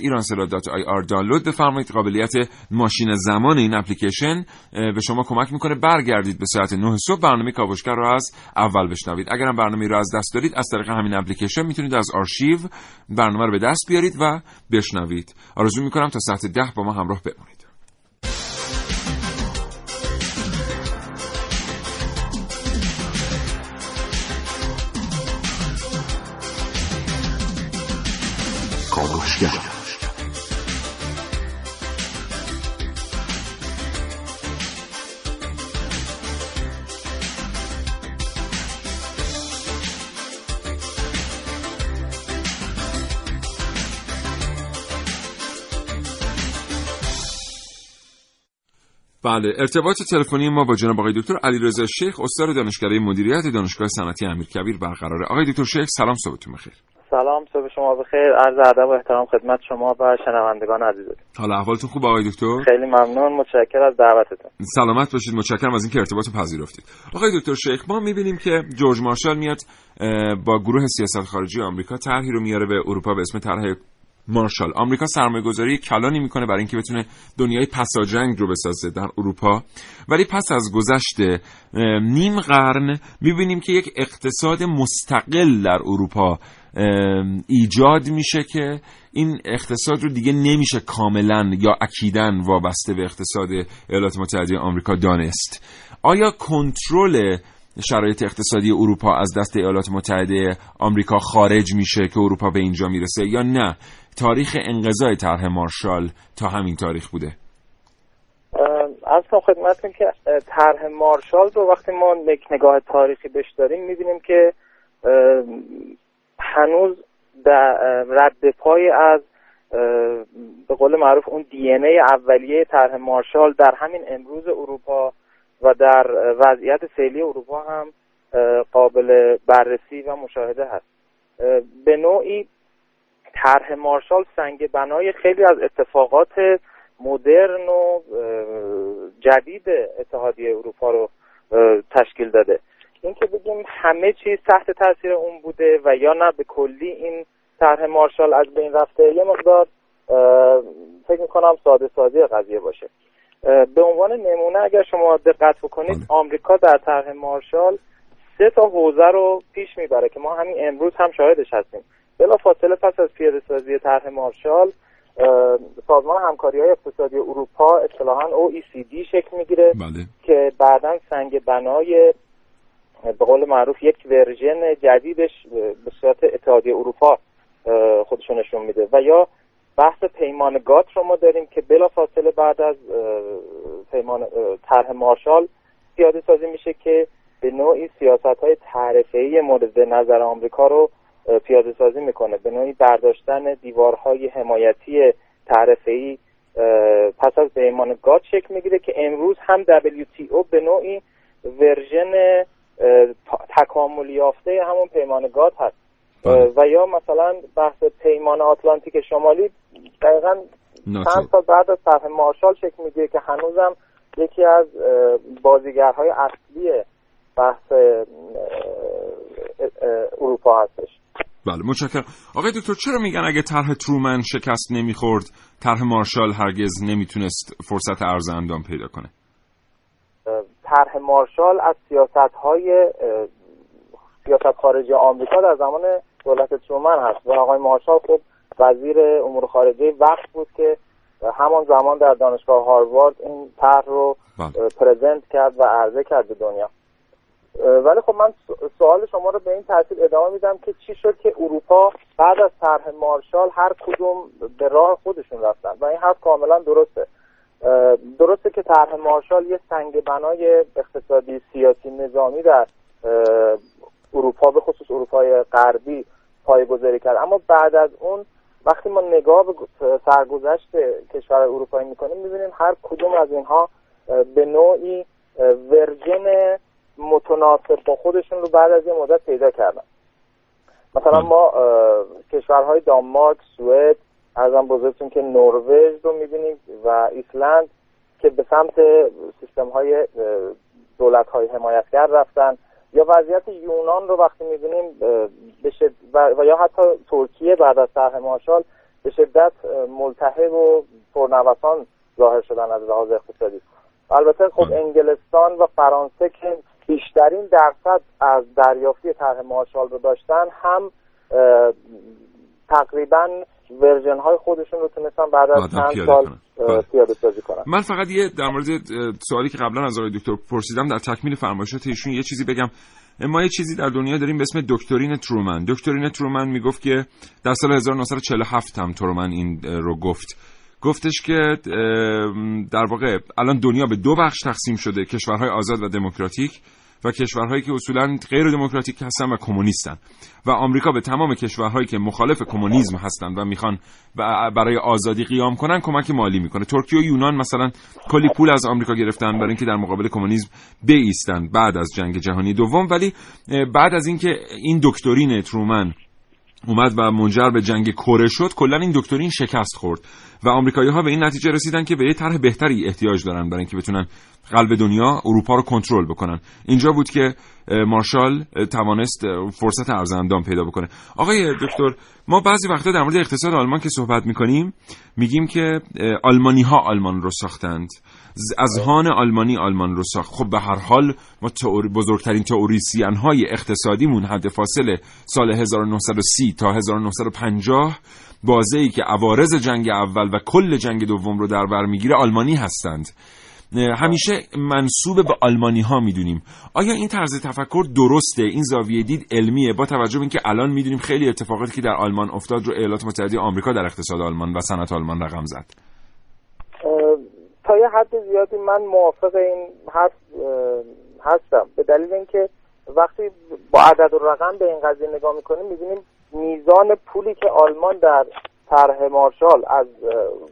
Speaker 1: آر دانلود بفرمایید. قابلیت ماشین زمان این اپلیکیشن به شما کمک می‌کنه برگردید به ساعت 9 صبح. برنامه کاوشگر رو از اول بشنوید. اگرم برنامه رو از دست دارید از طریق همین اپلیکیشن می‌تونید از آرشیو برنامه رو به دست بیارید و بشنوید. آرزو می‌کنم تا ساعت 10 با ما همراه بمونید. بله ارتباط تلفنی ما با جناب آقای دکتر علیرضا شیخ استاد دانشکده مدیریت دانشگاه صنعتی امیرکبیر برقراره. آقای دکتر شیخ سلام صبحتون بخیر.
Speaker 9: سلام صبح شما بخیر. عرض ادب و احترام خدمت شما و شنوندگان عزیز
Speaker 1: حالا احوالتون خوب آقای دکتر؟
Speaker 9: خیلی ممنون. متشکرم از دعوتتون.
Speaker 1: سلامت باشید. متشکرم از اینکه ارتباط پذیرفتید. آقای دکتر شیخ ما می‌بینیم که جورج مارشال میاد با گروه سیاست خارجی آمریکا طرحی رو میاره به اروپا به اسم طرح مارشال. آمریکا سرمایه گذاری کلانی می‌کنه برای اینکه بتونه دنیای پساجنگ رو بسازه در اروپا. ولی پس از گذشت نیم قرن می‌بینیم که یک اقتصاد مستقل در اروپا ایجاد میشه که این اقتصاد رو دیگه نمیشه کاملا یا اکیدن وابسته به اقتصاد ایالات متحده آمریکا دانست. آیا کنترل شرایط اقتصادی اروپا از دست ایالات متحده آمریکا خارج میشه که اروپا به اینجا می‌رسه یا نه؟ تاریخ انقضای طرح مارشال تا همین تاریخ بوده.
Speaker 9: از کنم خدمتتون که طرح مارشال رو وقتی ما نگاه تاریخی بهش داریم می‌بینیم که هنوز در رد پای از به قول معروف اون دی ای اولیه طرح مارشال در همین امروز اروپا و در وضعیت فعلی اروپا هم قابل بررسی و مشاهده هست. به نوعی طرح مارشال سنگ بنای خیلی از اتفاقات مدرن و جدید اتحادیه اروپا رو تشکیل داده. اینکه بگیم همه چیز تحت تاثیر اون بوده و یا نه به کلی این طرح مارشال از بین رفته یه مقدار فکر می‌کنم ساده سازی قضیه باشه به عنوان نمونه اگر شما دقت بکنید بله. آمریکا در طرح مارشال سه تا حوزه رو پیش می‌بره که ما همین امروز هم شاهدش هستیم بلا فاصله پس از پیاده سازی طرح مارشال سازمان همکاری های اقتصادی اروپا اصطلاحا OECD شکل می‌گیره
Speaker 1: بله.
Speaker 9: که بعدا سنگ بنای به قول معروف یک ورژن جدیدش به صورت اتحادیه اروپا خودشون نشون میده. و یا بحث پیمان گات رو ما داریم که بلا فاصله بعد از پیمان طرح مارشال پیاده سازی میشه که به نوعی سیاست های تعرفه مورد نظر آمریکا رو پیاده سازی می‌کنه. به نوعی برداشتن دیوارهای حمایتی تعرفه پس از پیمان گات شکل می‌گیره که امروز هم WTO به نوعی ورژن تکاملی یافته همون پیمان گات هست. بله. و یا مثلا بحث پیمان آتلانتیک شمالی دقیقا چند سال بعد از طرح مارشال شکل می‌گیره که هنوزم یکی از بازیگرهای اصلی بحث اروپا هستش.
Speaker 1: بله متشکرم. آقای دکتر چرا میگن اگه طرح ترومن شکست نمی‌خورد طرح مارشال هرگز نمی‌تونست فرصت ارز اندام پیدا کنه؟
Speaker 9: طرح مارشال از سیاست های سیاست خارجی آمریکا در زمان دولت ترومن هست. و آقای مارشال خب وزیر امور خارجه وقت بود که همان زمان در دانشگاه هاروارد این طرح رو
Speaker 1: بله.
Speaker 9: پرزنت کرد و عرضه کرد به دنیا. ولی خب من سوال شما رو به این ترتیب ادامه میدم که چی شد که اروپا بعد از طرح مارشال هر کدوم به راه خودشون رفتن. و این حرف کاملا درسته. درسته که طرح مارشال یه سنگ بنای اقتصادی سیاسی نظامی در اروپا به خصوص اروپای غربی پایگذاری کرد. اما بعد از اون وقتی ما نگاه به سرگذشت کشور اروپایی می‌کنیم می‌بینیم هر کدوم از اینها به نوعی ورژن متناسب با خودشون رو بعد از یه مدت پیدا کردن. مثلا ما کشورهای دانمارک سوئد ارزم بزرگتون که نروژ رو می‌بینیم و ایسلند که به سمت سیستم های دولت های حمایتگر رفتن. یا وضعیت یونان رو وقتی می‌بینیم و, و یا حتی ترکیه بعد از طرح مارشال به شدت ملتهب و پرنوسان ظاهر شدن از لحاظ اقتصادی. البته خب انگلستان و فرانسه که بیشترین درصد از دریافتی طرح مارشال رو داشتن هم تقریبا ورژن های خودشون رو تونستن بعد از چند سال
Speaker 1: بله.
Speaker 9: پیاده سازی کنن.
Speaker 1: من فقط یه در مورد سوالی که قبلا از آقای دکتر پرسیدم در تکمیل فرمایشات ایشون یه چیزی بگم. ما یه چیزی در دنیا داریم به اسم دکترین ترومن. دکترین ترومن می‌گفت که در سال 1947 هم ترومن این رو گفت. گفتش که در واقع الان دنیا به دو بخش تقسیم شده کشورهای آزاد و دموکراتیک. و کشورهایی که اصولا غیر دموکراتیک هستن و کمونیستن. و آمریکا به تمام کشورهایی که مخالف کمونیسم هستند و می‌خوان برای آزادی قیام کنن کمک مالی می‌کنه. ترکیه و یونان مثلا کلی پول از آمریکا گرفتن برای اینکه در مقابل کمونیسم بیستند بعد از جنگ جهانی دوم. ولی بعد از اینکه این دکترین ترومن اومد و منجر به جنگ کره شد. کلا این دکترین شکست خورد و آمریکایی ها به این نتیجه رسیدن که به یه طرح بهتری احتیاج دارن برای اینکه بتونن قلب دنیا اروپا رو کنترل بکنن. اینجا بود که مارشال توانست فرصت ارزندام پیدا بکنه. آقای دکتر ما بعضی وقتا در مورد اقتصاد آلمان که صحبت می‌کنیم میگیم که آلمانی ها آلمان رو ساختند. از هان آلمانی آلمان رو ساخت خب به هر حال ما تئوری بزرگترین تئوریسین های اقتصادیمون حد فاصله سال 1930 تا 1950 بازه ای که عوارض جنگ اول و کل جنگ دوم رو در بر می‌گیره آلمانی هستند. همیشه منصوب به آلمانی ها می‌دونیم. آیا این طرز تفکر درسته؟ این زاویه دید علمیه. با توجه به اینکه الان می‌دونیم خیلی اتفاقاتی که در آلمان افتاد رو ایالات متحده آمریکا در اقتصاد آلمان و صنعت آلمان رقم زد.
Speaker 9: حد زیادی من موافق این حرف هستم. به دلیل اینکه وقتی با عدد و رقم به این قضیه نگاه می‌کنیم می‌بینیم میزان پولی که آلمان در طرح مارشال از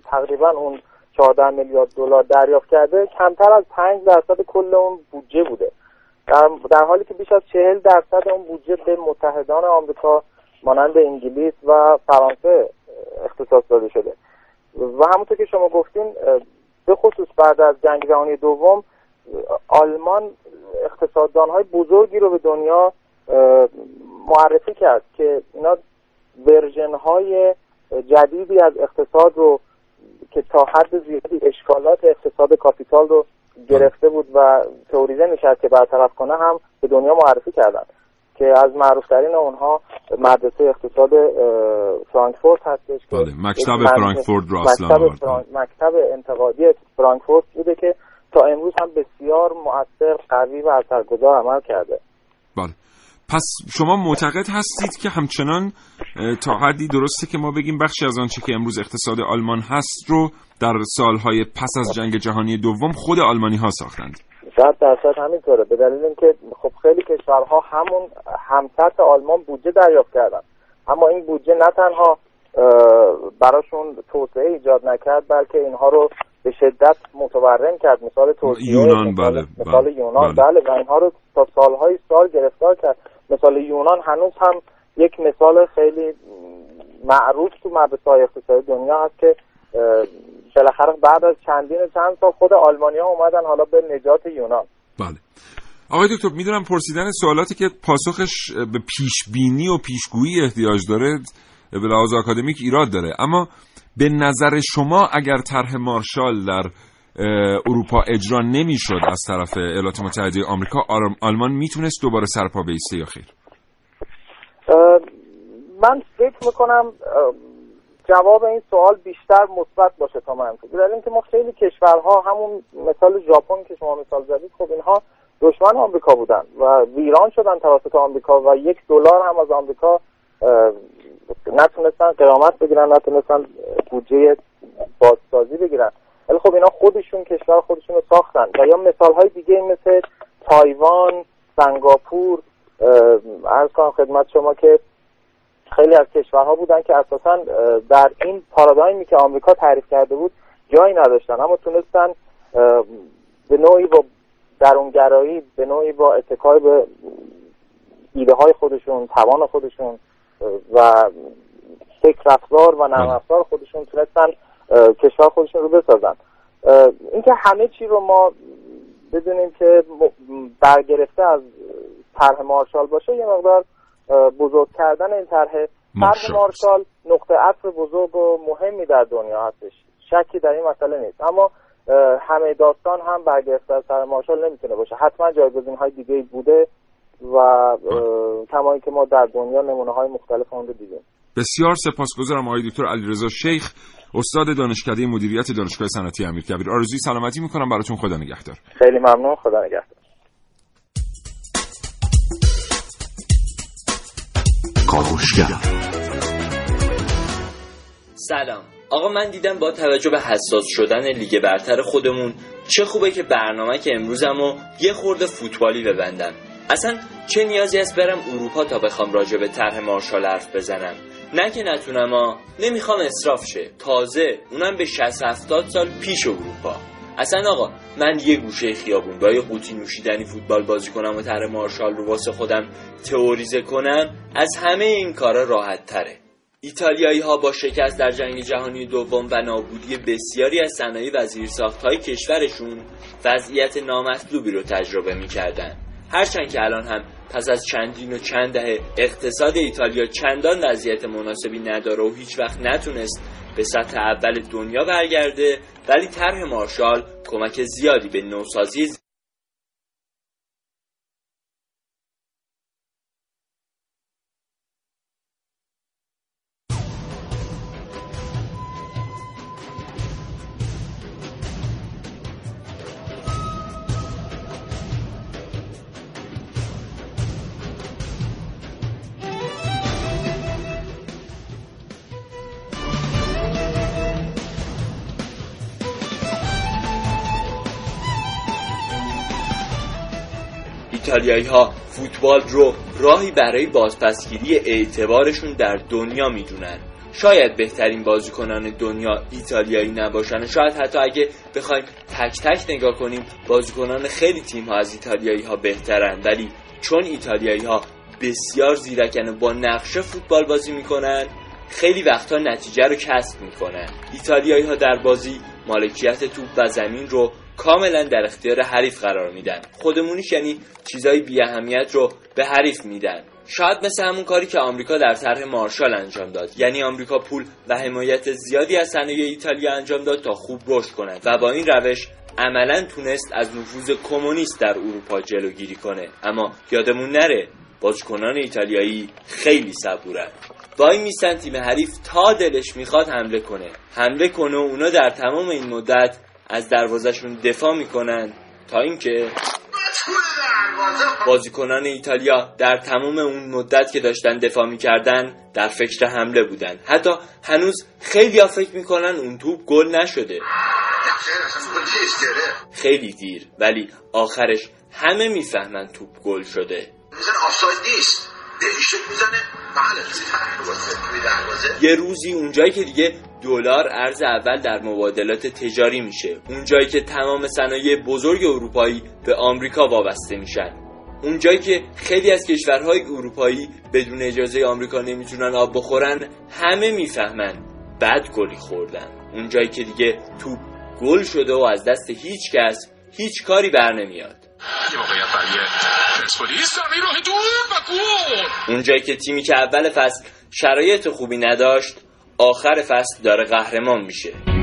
Speaker 9: تقریبا اون 14 میلیارد دلار دریافت کرده کمتر از 5 درصد کل اون بودجه بوده. در, در حالی که بیش از 40 درصد اون بودجه به متحدان آمریکا مانند انگلیس و فرانسه اختصاص داده شده. و همونطور که شما گفتین به خصوص بعد از جنگ جهانی دوم آلمان اقتصاددان های بزرگی رو به دنیا معرفی کرد که اینا ورژن های جدیدی از اقتصاد رو که تا حد زیادی اشکالات اقتصاد کاپیتال رو گرفته بود و توریزه می‌کرد که برطرف کنه هم به دنیا معرفی کردن. که از معروفترین اونها مدرسه اقتصاد فرانکفورت هستش
Speaker 1: بله مکتب فرانکفورت رو اصلا
Speaker 9: مکتب, مکتب انتقادی فرانکفورت بوده که تا امروز هم بسیار مؤثر قوی و اثرگذار عمل کرده.
Speaker 1: بله. پس شما معتقد هستید که همچنان تا حدی درسته که ما بگیم بخشی از آنچه که امروز اقتصاد آلمان هست رو در سالهای پس از جنگ جهانی دوم خود آلمانی ها ساختند.
Speaker 9: صد درصد همینطوره به دلیل اینکه خب خیلی کشورها همون همسط آلمان بودجه دریافت کردن اما این بودجه نه تنها براشون توسعه ایجاد نکرد بلکه اینها رو به شدت متورم کرد مثال ترکیه
Speaker 1: یونان بله
Speaker 9: مثال
Speaker 1: بله.
Speaker 9: یونان بله. بله و اینها رو تا سالهای سال گرفتار کرد مثال یونان هنوز هم یک مثال خیلی معروف تو مدرسه های اقتصادی دنیا هست که بالاخره بعد از چندین چند سال خود آلمانیا اومدن حالا به نجات یونان.
Speaker 1: بله. آقای دکتر می‌دونم پرسیدن سوالاتی که پاسخش به پیش بینی و پیشگویی احتیاج داره به لحاظ آکادمیک ایراد داره. اما به نظر شما اگر طرح مارشال در اروپا اجرا نمی‌شد از طرف ایالات متحده آمریکا آلمان می‌تونست دوباره سرپا بیسته یا خیر؟
Speaker 9: فکر می‌کنم جواب این سوال بیشتر مثبت باشه تا منفی در اینکه ما خیلی کشورها همون مثال ژاپن که شما مثال زدید خب اینها دشمن آمریکا بودن و ویران شدن توسط آمریکا و یک دلار هم از آمریکا نتونستن قرامت بگیرن نتونستن بودجه بازسازی بگیرن. ولی خب اینا خودشون کشور خودشون رو ساختن. و یا مثال های دیگه مثل تایوان سنگاپور ارز کنم خدمت شما که خیلی از کشورها بودن که اساسا در این پارادایمی که آمریکا تعریف کرده بود جایی نداشتن. اما تونستن به نوعی با درونگرایی به نوعی با اتکای به ایده های خودشون توان خودشون و فکر رفتار و نرم رفتار خودشون تونستن کشور خودشون رو بسازن. اینکه همه چی رو ما بدونیم که برگرفته از طرح مارشال باشه یه مقدار بزرگ کردن این طرح طرح مارشال نقطه عطف بزرگ و مهمی در دنیا هستش. شکی در این مسئله نیست. اما همه داستان هم برگرفته از طرح مارشال نمی‌تونه باشه. حتما جایگزین های دیگه بوده و کمایی که ما در دنیا نمونه های مختلف آن رو دیدیم.
Speaker 1: بسیار سپاسگزارم آقای دکتر علیرضا شیخ استاد دانشکده مدیریت دانشگاه صنعتی امیرکبیر. آرزوی سلامتی می‌کنم. براتون خدا نگهدار.
Speaker 9: خیلی ممنون. خدا نگهدار.
Speaker 3: سلام. آقا من دیدم با توجه به حساس شدن لیگ برتر خودمون چه خوبه که برنامه که امروزم و یه خورده فوتبالی ببندم. اصلا چه نیازی است برم اروپا تا بخوام راجع به طرح مارشال حرف بزنم؟ نه که نتونم ها نمی‌خوام اصراف شه. تازه اونم به 60 70 سال پیش اروپا. اصلا آقا من یه گوشه خیابون با یه قوطی نوشیدنی فوتبال بازی کنم و طرح مارشال رو واسه خودم تئوریزه کنم از همه این کارا راحت تره. ایتالیایی ها با شکست در جنگ جهانی دوم و نابودی بسیاری از صنایع وزیرساخت های کشورشون وضعیت نامطلوبی رو تجربه می‌کردن. هرچند که الان هم پس از چندین و چند دهه اقتصاد ایتالیا چندان وضعیت مناسبی نداره و هیچ وقت نتونست به سطح اول دنیا برگرده ولی طرح مارشال کمک زیادی به نوسازی ایتالیایی ها فوتبال رو راهی برای بازپسگیری اعتبارشون در دنیا می‌دونن. شاید بهترین بازیکنان دنیا ایتالیایی نباشن. شاید حتی اگه بخوایم تک تک نگاه کنیم بازیکنان خیلی تیم ها از ایتالیایی ها بهترن. ولی چون ایتالیایی ها بسیار زیرکن و با نقشه فوتبال بازی می‌کنن خیلی وقتا نتیجه رو کسب می‌کنن. ایتالیایی ها در بازی مالکیت توپ و زمین رو کاملا در اختیار حریف قرار میدن. خودمونیش یعنی چیزای بی اهمیت رو به حریف میدن. شاید مثل همون کاری که آمریکا در طرح مارشال انجام داد. یعنی آمریکا پول و حمایت زیادی از صنایع ایتالیا انجام داد تا خوب رشد کند و با این روش عملا تونست از نفوذ کمونیست در اروپا جلوگیری کنه. اما یادمون نره بازیکنان ایتالیایی خیلی صبورن وای میستن تیم حریف تا دلش می‌خواد حمله کنه. حمله کنه و اونا در تمام این مدت از دروازشون دفاع می‌کنن تا اینکه بازیکنان ایتالیا در تمام اون مدت که داشتن دفاع می‌کردن در فکر حمله بودن. حتی هنوز خیلی ها فکر می‌کنن اون توپ گل نشده. خیلی دیر ولی آخرش همه می‌فهمن توپ گل شده. یه روزی اونجایی که دیگه دلار ارز اول در مبادلات تجاری میشه. اونجایی که تمام صنایع بزرگ اروپایی به آمریکا وابسته میشن. اونجایی که خیلی از کشورهای اروپایی بدون اجازه آمریکا نمی‌تونن آب بخورن همه می‌فهمن بد گلی خوردن. اونجایی که دیگه توپ گل شده و از دست هیچ کس هیچ کاری بر نمیاد. اونجایی که تیمی که اول فصل شرایط خوبی نداشت آخر فصل داره قهرمان میشه.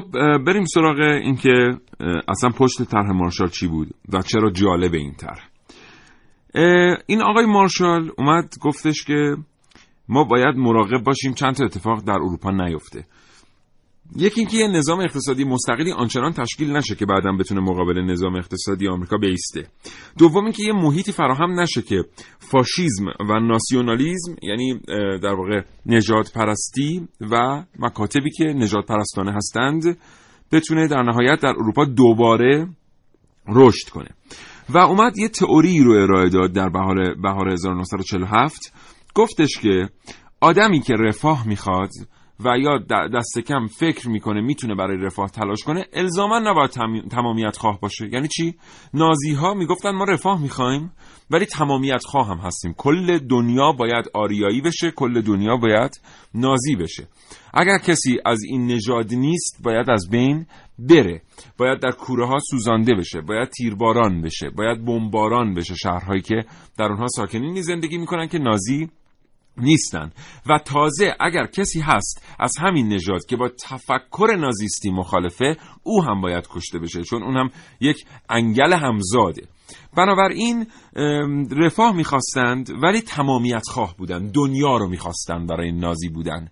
Speaker 1: خب بریم سراغ اینکه اصلا پشت طرح مارشال چی بود و چرا جالب این طرح. این آقای مارشال اومد گفتش که ما باید مراقب باشیم چند تا اتفاق در اروپا نیفته. یکی اینکه یه نظام اقتصادی مستقلی آنچنان تشکیل نشه که بعدا بتونه مقابل نظام اقتصادی آمریکا بیسته. دوم اینکه یه محیطی فراهم نشه که فاشیزم و ناسیونالیزم یعنی در واقع نجات پرستی و مکاتبی که نجات پرستانه هستند بتونه در نهایت در اروپا دوباره رشد کنه. و اومد یه تئوری رو ارائه داد در بهار بهار 1947 گفتش که آدمی که رفاه می‌خواد و یا دست کم فکر می‌کنه می‌تونه برای رفاه تلاش کنه الزاما نباید تمامیت خواه باشه. یعنی چی؟ نازی ها می‌گفتن ما رفاه می‌خوایم ولی تمامیت خواه هم هستیم. کل دنیا باید آریایی بشه کل دنیا باید نازی بشه. اگر کسی از این نژاد نیست باید از بین بره. باید در کوره ها سوزانده بشه باید تیرباران بشه باید بمباران بشه شهرهایی که در اونها ساکنینی زندگی می‌کنن که نازی نیستن و تازه اگر کسی هست از همین نژاد که با تفکر نازیستی مخالفه او هم باید کشته بشه چون اون هم یک انگل همزاده. بنابراین رفاه می‌خواستند ولی تمامیت خواه بودن دنیا رو می‌خواستند برای نازی بودن.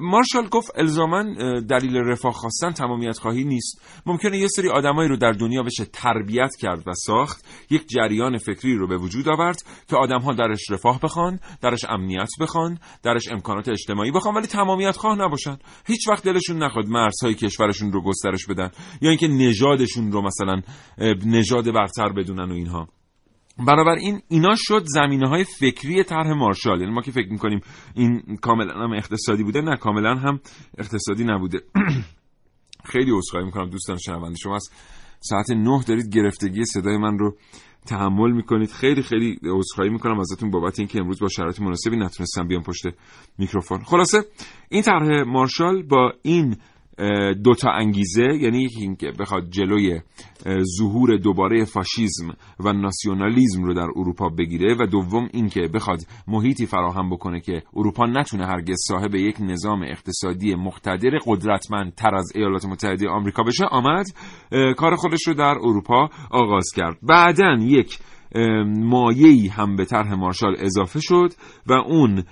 Speaker 1: مارشال گفت الزاما دلیل رفاه خواستن تمامیت خواهی نیست. ممکنه یه سری آدمایی رو در دنیا بشه تربیت کرد و ساخت یک جریان فکری رو به وجود آورد که آدمها درش رفاه بخوان درش امنیت بخوان درش امکانات اجتماعی بخوان ولی تمامیت خواه نباشن. هیچ وقت دلشون نخواد مرزهای کشورشون رو گسترش بدن یا اینکه نژادشون رو مثلا نژاد برتر بدونن و اینها. بنابراین اینا شد زمینه های فکری طرح مارشال. یعنی ما که فکر می‌کنیم این کاملا هم اقتصادی بوده نه کاملا هم اقتصادی نبوده. خیلی عذرخواهی می‌کنم دوستان شنونده. شما از ساعت نه دارید گرفتگی صدای من رو تحمل می‌کنید. خیلی خیلی عذرخواهی می‌کنم ازتون بابت اینکه امروز با شرایط مناسبی نتونستم بیام پشت میکروفون. خلاصه این طرح مارشال با این دو تا انگیزه یعنی یکی اینکه بخواد جلوی ظهور دوباره فاشیزم و ناسیونالیزم رو در اروپا بگیره و دوم اینکه بخواد محیطی فراهم بکنه که اروپا نتونه هرگز صاحب یک نظام اقتصادی مقتدر قدرتمند تر از ایالات متحده آمریکا بشه آمد کار خودش رو در اروپا آغاز کرد. بعدا یک مایهی هم به طرح مارشال اضافه شد و اون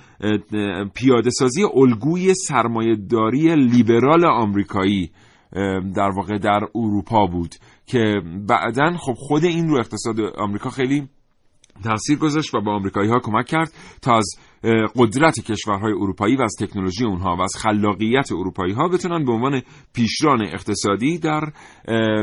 Speaker 1: پیاده سازی الگوی سرمایهداری لیبرال آمریکایی در واقع در اروپا بود که بعدا خب خود این رو اقتصاد آمریکا خیلی تاثیر گذاشت و با آمریکایی ها کمک کرد تا از قدرت کشورهای اروپایی و از تکنولوژی اونها و از خلاقیت اروپایی ها بتونن به عنوان پیشران اقتصادی در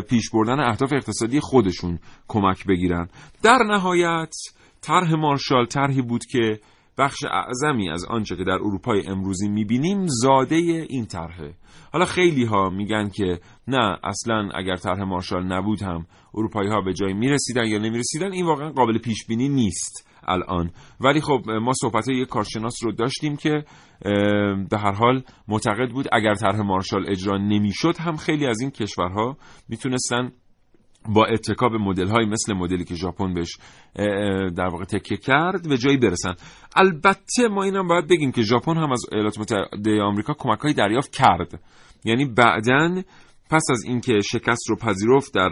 Speaker 1: پیش بردن اهداف اقتصادی خودشون کمک بگیرن. در نهایت طرح مارشال طرحی بود که بخش اعظمی از آنچه که در اروپای امروزی می‌بینیم زاده این طرحه. حالا خیلی ها میگن که نه اصلا اگر طرح مارشال نبود هم اروپایی ها به جای می‌رسیدن یا نمی‌رسیدن این واقعا قابل پیش بینی نیست الان. ولی خب ما صحبت یک کارشناس رو داشتیم که به هر حال معتقد بود اگر طرح مارشال اجرا نمی‌شد هم خیلی از این کشورها می‌تونستن با اتکاب مدل های مثل مدلی که ژاپن بهش در واقع تکیه کرد به جایی برسن. البته ما اینم باید بگیم که ژاپن هم از ایالات متحده آمریکا کمک دریافت کرد. یعنی بعدا پس از اینکه شکست رو پذیرفت در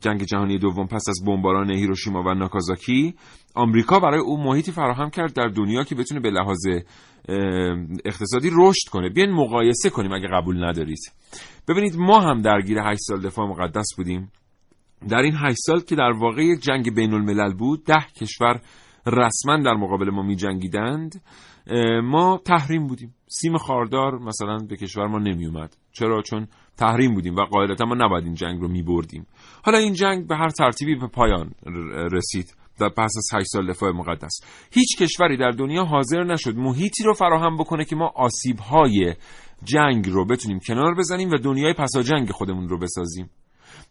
Speaker 1: جنگ جهانی دوم پس از بمباران هیروشیما و ناکازاکی آمریکا برای او محیطی فراهم کرد در دنیا که بتونه به لحاظ اقتصادی رشد کنه. بیاین مقایسه کنیم اگه قبول ندارید. ببینید ما هم درگیر 8 سال دفاع مقدس بودیم. در این 8 سال که در واقع یک جنگ بین الملل بود ده کشور رسما در مقابل ما می جنگیدند ما تحریم بودیم. سیم خاردار مثلا به کشور ما نمی اومد چرا؟ چون تحریم بودیم و قاعدتا ما نباید این جنگ رو می بردیم حالا این جنگ به هر ترتیبی به پایان رسید. در پس از 8 سال دفاع مقدس. هیچ کشوری در دنیا حاضر نشد محیطی رو فراهم بکنه که ما آسیب‌های جنگ رو بتونیم کنار بزنیم و دنیای پسا جنگ خودمون رو بسازیم.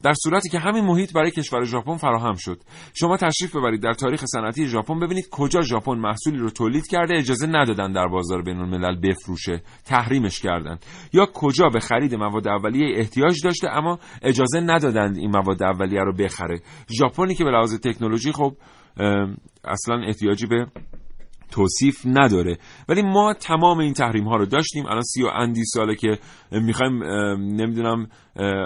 Speaker 1: در صورتی که همین محیط برای کشور ژاپن فراهم شد. شما تشریف ببرید در تاریخ صنعتی ژاپن ببینید کجا ژاپن محصولی رو تولید کرده اجازه ندادن در بازار بین الملل بفروشه تحریمش کردند یا کجا به خرید مواد اولیه احتیاج داشته اما اجازه ندادند این مواد اولیه رو بخره. ژاپنی که به لحاظ تکنولوژی خب اصلا احتیاجی به توصیف نداره. ولی ما تمام این تحریم ها رو داشتیم. الان سی و اندی ساله که می‌خوایم نمی‌دونم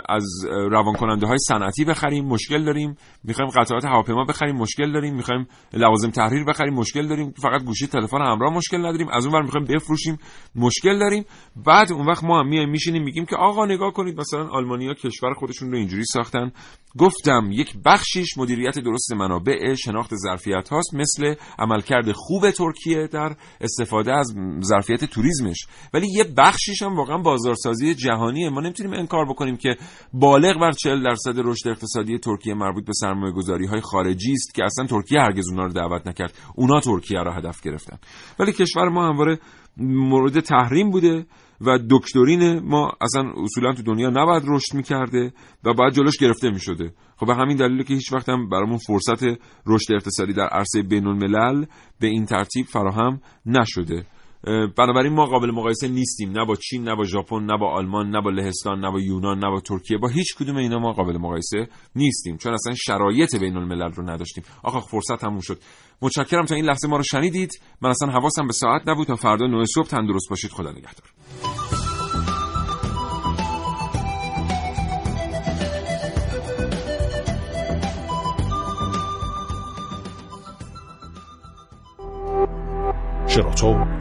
Speaker 1: از روان کننده های صنعتی بخریم مشکل داریم. می‌خوایم قطعات هواپیما بخریم مشکل داریم. می‌خوایم لوازم تحریر بخریم مشکل داریم. فقط گوشی تلفن همراه مشکل نداریم. از اون ور می‌خوایم بفروشیم مشکل داریم. بعد اون وقت ما هم میایم میشینیم میگیم که آقا نگاه کنید مثلا آلمانیا کشور خودشون رو اینجوری ساختن. گفتم یک بخشیش مدیریت درست منابع شناخت ظرفیت هاست. مثل عملکرد خوب ترکیه در استفاده از ظرفیت توریسمش. ولی یه بخشیش هم واقعا بازارسازی جهانیه. ما نمی‌تونیم انکار بکنیم که بالغ بر 40 درصد رشد اقتصادی ترکیه مربوط به سرمایه گذاری های خارجی است که اصلا ترکیه هرگز اونا رو دعوت نکرد. اونا ترکیه را هدف گرفتن. ولی کشور ما همواره مورد تحریم بوده. و دکترین ما اصلا اصولا تو دنیا نباید رشد می‌کرده و باید جلوش گرفته می‌شده. خب به همین دلیل که هیچ وقت هم برامون فرصت رشد اقتصادی در عرصه بین الملل به این ترتیب فراهم نشده. بنابراین ما قابل مقایسه نیستیم. نه با چین نه با ژاپن نه با آلمان نه با لهستان نه با یونان نه با ترکیه. با هیچ کدوم اینا ما قابل مقایسه نیستیم. چون اصلا شرایط بین الملل رو نداشتیم. آخه فرصت همون شد. متشکرم تا این لحظه ما رو شنیدید. من اصلا حواسم به ساعت نبود. تا فردا 9 صبح تندرست باشید. خدا نگهدار.
Speaker 5: شراطو